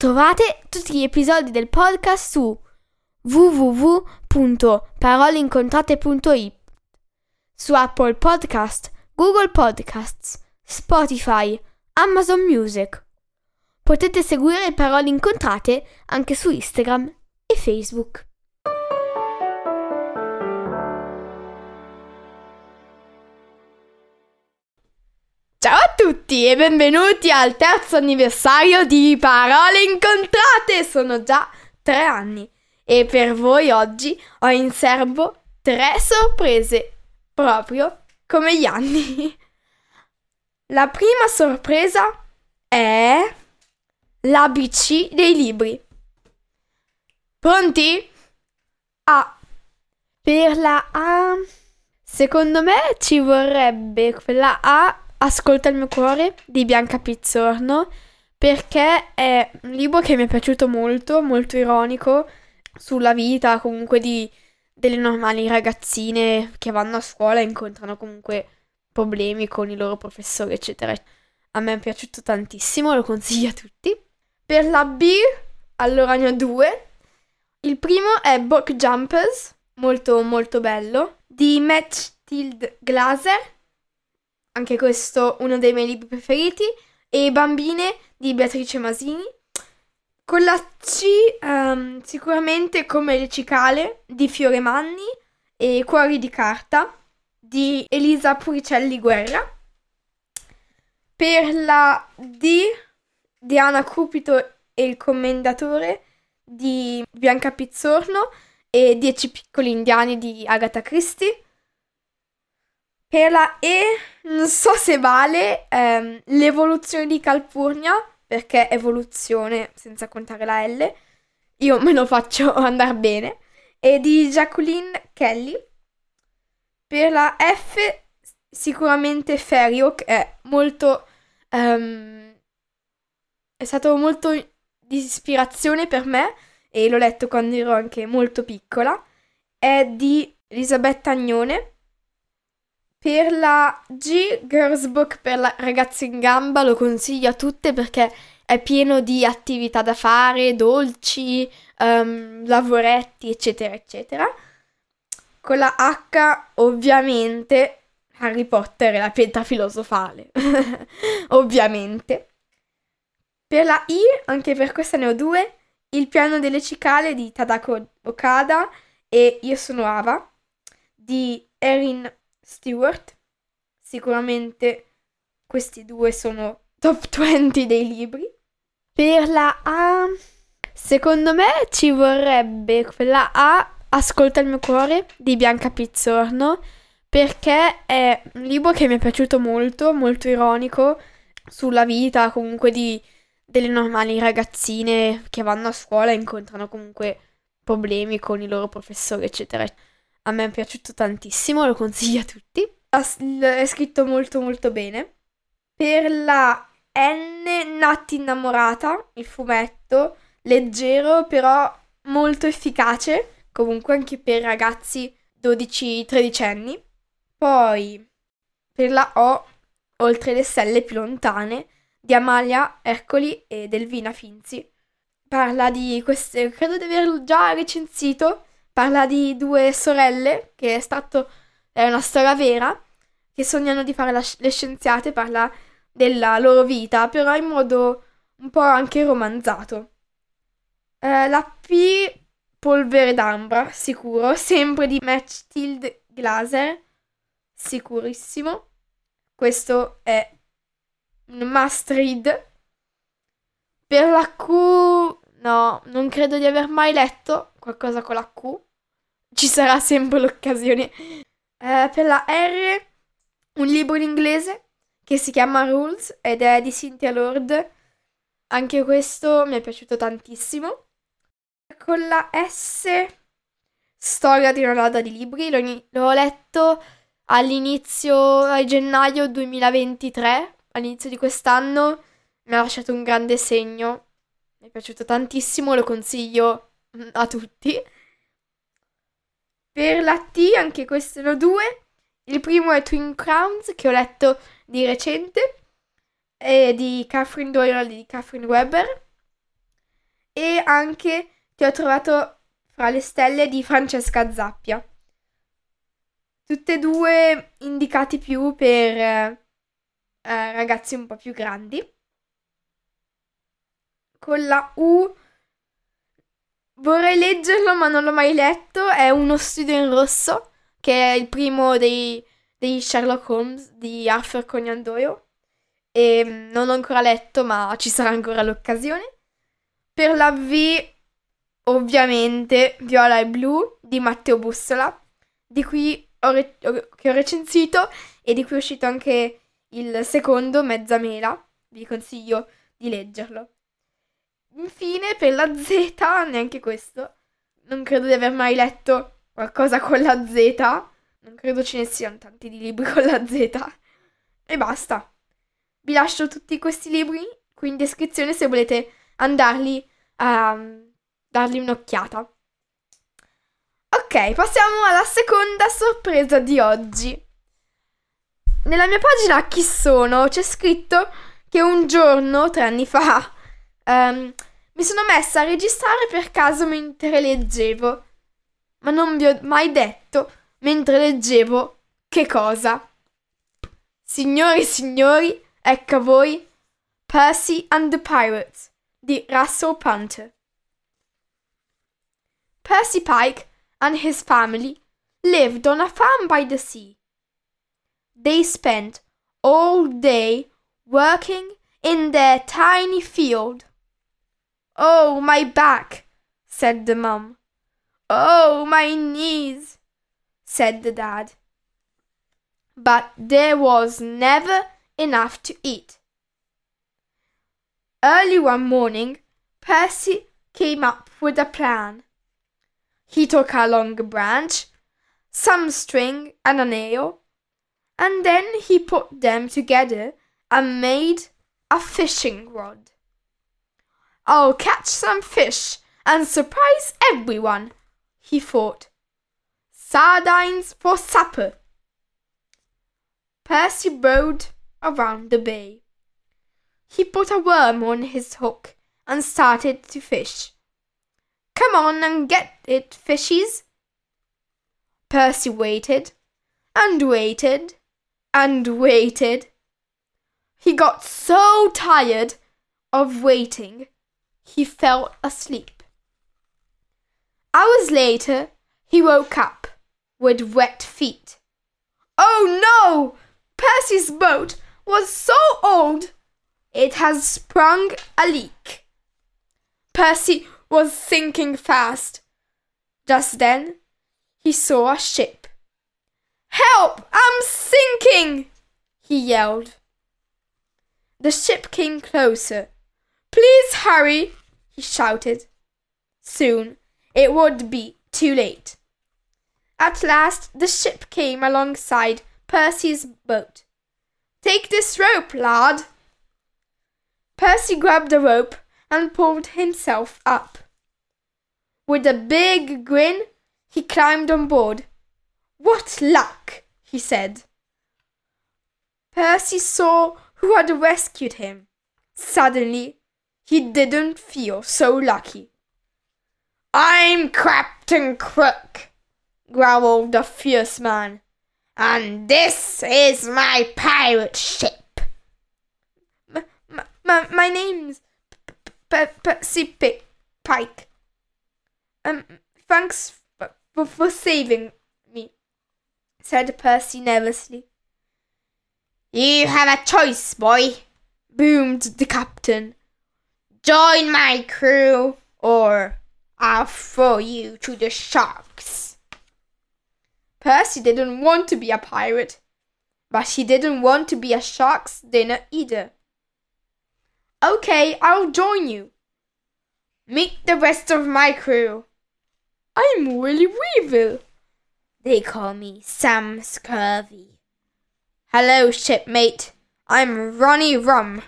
Trovate tutti gli episodi del podcast su www.paroleincontrate.it su Apple Podcast, Google Podcasts, Spotify, Amazon Music. Potete seguire Parole Incontrate anche su Instagram e Facebook. Ciao a tutti e benvenuti al terzo anniversario di Parole Incontrate! Sono già tre anni e per voi oggi ho in serbo tre sorprese, proprio come gli anni. La prima sorpresa è l'ABC dei libri. Pronti? A. Per la A. Secondo me ci vorrebbe quella A Ascolta il mio cuore di Bianca Pizzorno perché è un libro che mi è piaciuto molto, molto ironico sulla vita comunque di delle normali ragazzine che vanno a scuola e incontrano comunque problemi con i loro professori, eccetera. A me è piaciuto tantissimo, lo consiglio a tutti. Per la B, allora ne ho due. Il primo è Book Jumpers, molto molto bello, di Matt Glaser anche questo uno dei miei libri preferiti, e Bambine di Beatrice Masini. Con la C um, sicuramente come le cicale di Fiore Manni e Cuori di carta di Elisa Puricelli Guerra. Per la D Diana Cupito e il commendatore di Bianca Pizzorno e Dieci piccoli indiani di Agatha Christie. Per la E non so se vale ehm, l'evoluzione di Calpurnia, perché evoluzione senza contare la L, io me lo faccio andare bene, e di Jacqueline Kelly. Per la F sicuramente Ferio, che è molto... Um, è stato molto di ispirazione per me e l'ho letto quando ero anche molto piccola. È di Elisabetta Agnone per la G Girls Book per la ragazze in gamba lo consiglio a tutte perché è pieno di attività da fare, dolci, um, lavoretti, eccetera, eccetera. Con la H, ovviamente, Harry Potter e la pietra filosofale. ovviamente. Per la I, anche per questa ne ho due, Il piano delle cicale di Tadako Okada e Io sono Ava di Erin Stewart. Sicuramente questi due sono top 20 dei libri. Per la A, secondo me ci vorrebbe quella A, Ascolta il mio cuore di Bianca Pizzorno, perché è un libro che mi è piaciuto molto, molto ironico sulla vita comunque di delle normali ragazzine che vanno a scuola e incontrano comunque problemi con i loro professori, eccetera. A me è piaciuto tantissimo, lo consiglio a tutti. È scritto molto molto bene. Per la N Natti innamorata, il fumetto, leggero però molto efficace, comunque anche per ragazzi 12-13 anni. Poi per la O, oltre le stelle più lontane, di Amalia Ercoli e Delvina Finzi. Parla di queste, credo di averlo già recensito, Parla di due sorelle, che è stato è una storia vera, che sognano di fare la, le scienziate, parla della loro vita, però in modo un po' anche romanzato. Eh, la P Polvere d'ambra, sicuro, sempre di Mathilde Glaser, sicurissimo. Questo è un must read. Per la Q, no, non credo di aver mai letto qualcosa con la Q ci sarà sempre l'occasione. Eh, per la R, un libro in inglese che si chiama Rules ed è di Cynthia Lord. anche questo mi è piaciuto tantissimo. Con la S, Storia di una lada di libri, l'ho, l'ho letto all'inizio, a gennaio 2023, all'inizio di quest'anno, mi ha lasciato un grande segno. Mi è piaciuto tantissimo, lo consiglio a tutti. Per la T, anche queste sono due. Il primo è Twin Crowns, che ho letto di recente, e di Catherine Doyle di Catherine Weber. E anche Ti ho trovato fra le stelle di Francesca Zappia. Tutte e due indicati più per eh, ragazzi un po' più grandi. Con la U vorrei leggerlo ma non l'ho mai letto. È uno studio in rosso, che è il primo dei, dei Sherlock Holmes di Arthur Conan Doyle. E mm, non l'ho ancora letto, ma ci sarà ancora l'occasione. Per la V ovviamente Viola e Blu di Matteo Bussola, di cui ho re- ho recensito e di cui è uscito anche il secondo, Mezza Mela. Vi consiglio di leggerlo. Infine, per la Z, neanche questo. Non credo di aver mai letto qualcosa con la Z. Non credo ce ne siano tanti di libri con la Z. E basta. Vi lascio tutti questi libri qui in descrizione se volete andarli a dargli un'occhiata. Ok, passiamo alla seconda sorpresa di oggi. Nella mia pagina Chi sono c'è scritto che un giorno, tre anni fa, um, mi sono messa a registrare per caso mentre leggevo. Ma non vi ho mai detto mentre leggevo che cosa. Signori e signori, ecco a voi Percy and the Pirates di Russell Punter. Percy Pike and his family lived on a farm by the sea. They spent all day working in their tiny field. Oh, my back, said the mum. Oh, my knees, said the dad. But there was never enough to eat. Early one morning, Percy came up with a plan. He took a long branch, some string, and a nail, and then he put them together and made a fishing rod. I'll catch some fish and surprise everyone, he thought. Sardines for supper. Percy rowed around the bay. He put a worm on his hook and started to fish. Come on and get it, fishies. Percy waited and waited and waited. He got so tired of waiting, he fell asleep. Hours later, he woke up with wet feet. Oh no! Percy's boat was so old it has sprung a leak. Percy was sinking fast. Just then, he saw a ship. Help! I'm sinking! he yelled. The ship came closer. Please hurry! He shouted. Soon it would be too late. At last the ship came alongside Percy's boat. Take this rope, lad. Percy grabbed the rope and pulled himself up. With a big grin, he climbed on board. What luck, he said. Percy saw who had rescued him. Suddenly, he didn't feel so lucky. I'm Captain Crook, growled the fierce man, and this is my pirate ship. M- m- my name's Percy Pike. Um, thanks for, for saving me, said Percy nervously. You have a choice, boy, boomed the captain. Join my crew, or I'll throw you to the sharks. Percy didn't want to be a pirate, but he didn't want to be a shark's dinner either. Okay, I'll join you. Meet the rest of my crew. I'm Willie Weevil. They call me Sam Scurvy. Hello, shipmate. I'm Ronnie Rum.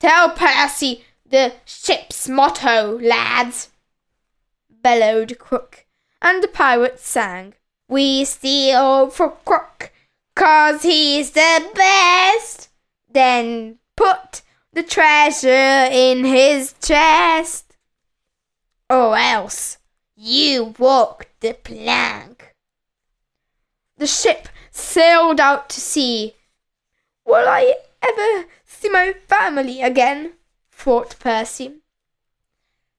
Tell Percy the ship's motto, lads, bellowed Crook, and the pirates sang. We steal for Crook, cause he's the best. Then put the treasure in his chest. Or else you walk the plank. The ship sailed out to sea. Will I ever see my family again? thought Percy.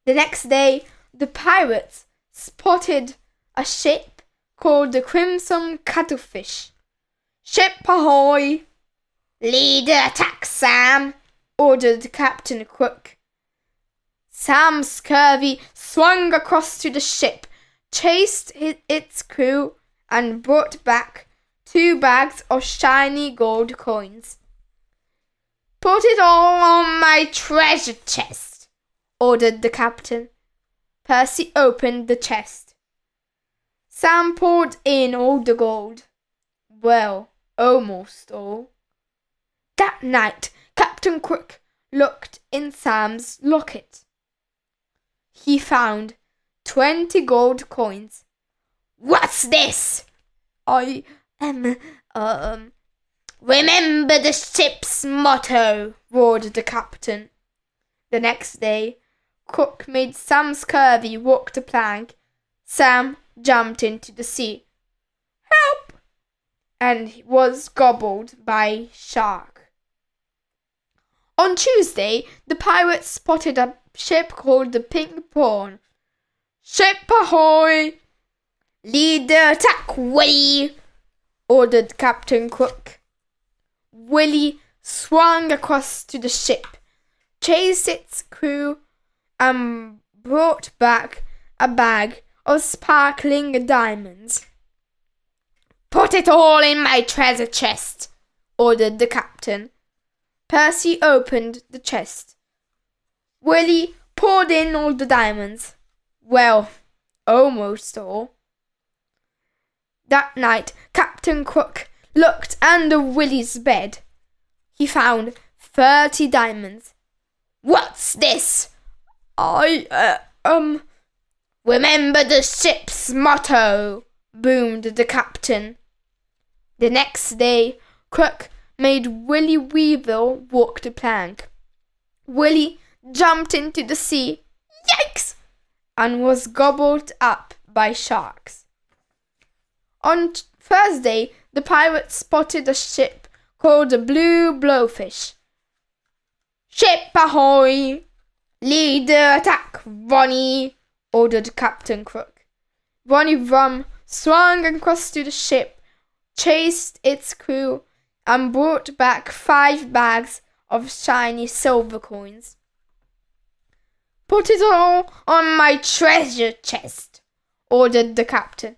The next day, the pirates spotted a ship called the Crimson Cuttlefish. Ship ahoy! Lead the attack, Sam! ordered Captain Crook. Sam Scurvy swung across to the ship, chased its crew, and brought back two bags of shiny gold coins. Put it all on my treasure chest, ordered the captain. Percy opened the chest. Sam poured in all the gold. Well, almost all. That night, Captain Crook looked in Sam's locket. He found twenty gold coins. What's this? I am, um, remember the ship's motto, roared the captain. The next day, Crook made Sam Scurvy walk the plank. Sam jumped into the sea. Help! And was gobbled by shark. On Tuesday, the pirates spotted a ship called the Pink Prawn. Ship ahoy! Lead the attack, Willie! ordered Captain Crook. Willie swung across to the ship, chased its crew, and brought back a bag of sparkling diamonds. Put it all in my treasure chest, ordered the captain. Percy opened the chest. Willie poured in all the diamonds. Well, almost all. That night, Captain Crook looked under Willie's bed. He found thirty diamonds. What's this? I, uh, um. Remember the ship's motto, boomed the captain. The next day, Crook made Willie Weevil walk the plank. Willie jumped into the sea, yikes, and was gobbled up by sharks. On Thursday, the pirates spotted a ship called the Blue Blowfish. Ship ahoy! Lead the attack, Ronnie! ordered Captain Crook. Ronnie Rum swung across to the ship, chased its crew, and brought back five bags of shiny silver coins. Put it all on my treasure chest, ordered the captain.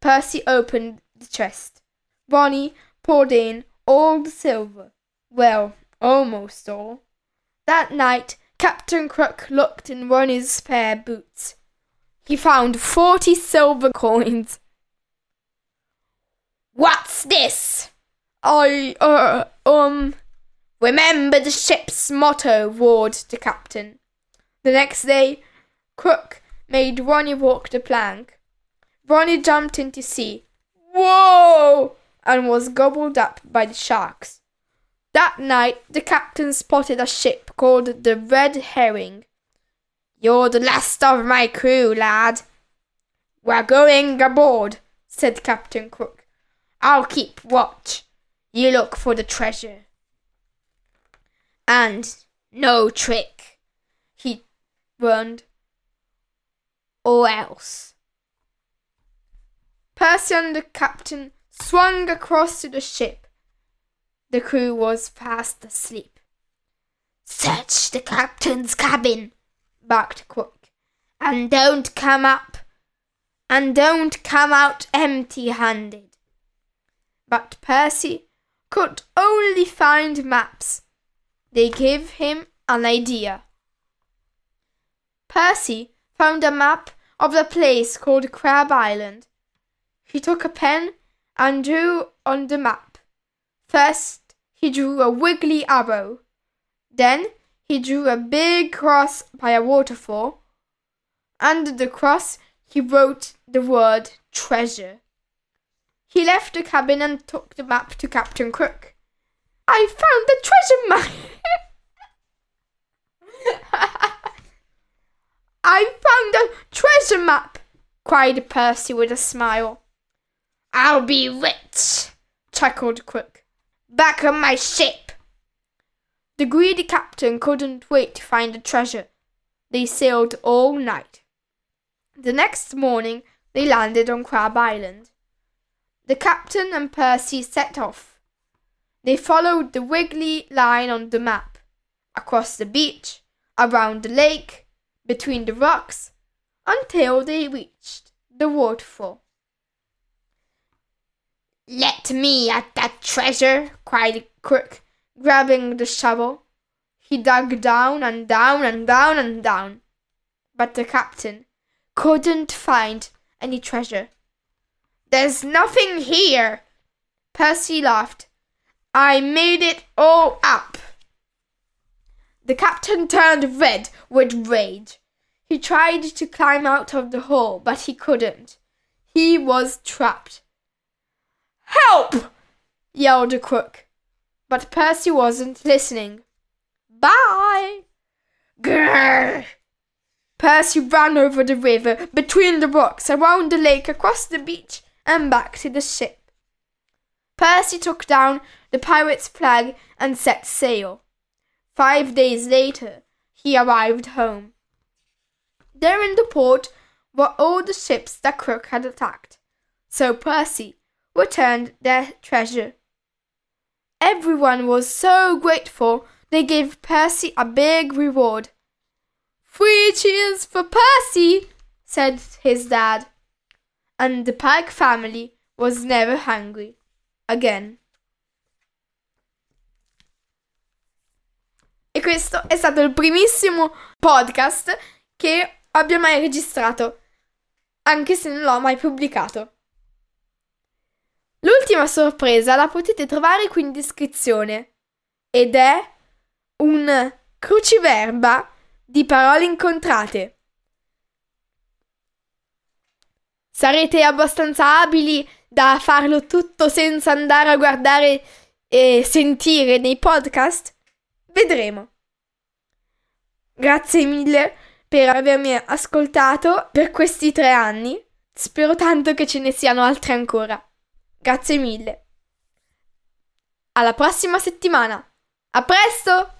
Percy opened the chest. Ronnie poured in all the silver. Well, almost all. That night, Captain Crook looked in Ronnie's spare boots. He found forty silver coins. What's this? I, uh, um. Remember the ship's motto, roared the captain. The next day, Crook made Ronnie walk the plank. Ronnie jumped into sea. Whoa! And was gobbled up by the sharks. That night, the captain spotted a ship called the Red Herring. You're the last of my crew, lad. We're going aboard, said Captain Crook. I'll keep watch. You look for the treasure. And no trick, he warned. Or else. Percy and the captain swung across to the ship. The crew was fast asleep. Search the captain's cabin, barked Crook, and don't come up, and don't come out empty handed. But Percy could only find maps. they gave him an idea. Percy found a map of the place called Crab Island. He took a pen and drew on the map. First, he drew a wiggly arrow. Then, he drew a big cross by a waterfall. Under the cross, he wrote the word treasure. He left the cabin and took the map to Captain Crook. I found the treasure map! I found a treasure map! cried Percy with a smile. I'll be rich, chuckled Crook. Back on my ship. The greedy captain couldn't wait to find the treasure. They sailed all night. The next morning, they landed on Crab Island. The captain and Percy set off. They followed the wiggly line on the map, across the beach, around the lake, between the rocks, until they reached the waterfall. Let me at that treasure, cried Crook, grabbing the shovel. He dug down and down and down and down. But the captain couldn't find any treasure. There's nothing here. Percy laughed. I made it all up. The captain turned red with rage. He tried to climb out of the hole, but he couldn't. He was trapped. Help! yelled the Crook. But Percy wasn't listening. Bye! Grrr! Percy ran over the river, between the rocks, around the lake, across the beach, and back to the ship. Percy took down the pirate's flag and set sail. Five days later, he arrived home. There in the port were all the ships that Crook had attacked. So Percy returned their treasure. Everyone was so grateful they gave Percy a big reward. Three cheers for Percy, said his dad. And the Pike family was never hungry again. E questo è stato il primissimo podcast che abbia mai registrato, anche se non l'ho mai pubblicato. L'ultima sorpresa la potete trovare qui in descrizione ed è un cruciverba di parole incontrate. Sarete abbastanza abili da farlo tutto senza andare a guardare e sentire nei podcast? Vedremo. Grazie mille per avermi ascoltato per questi tre anni. Spero tanto che ce ne siano altri ancora. Grazie mille. Alla prossima settimana. A presto!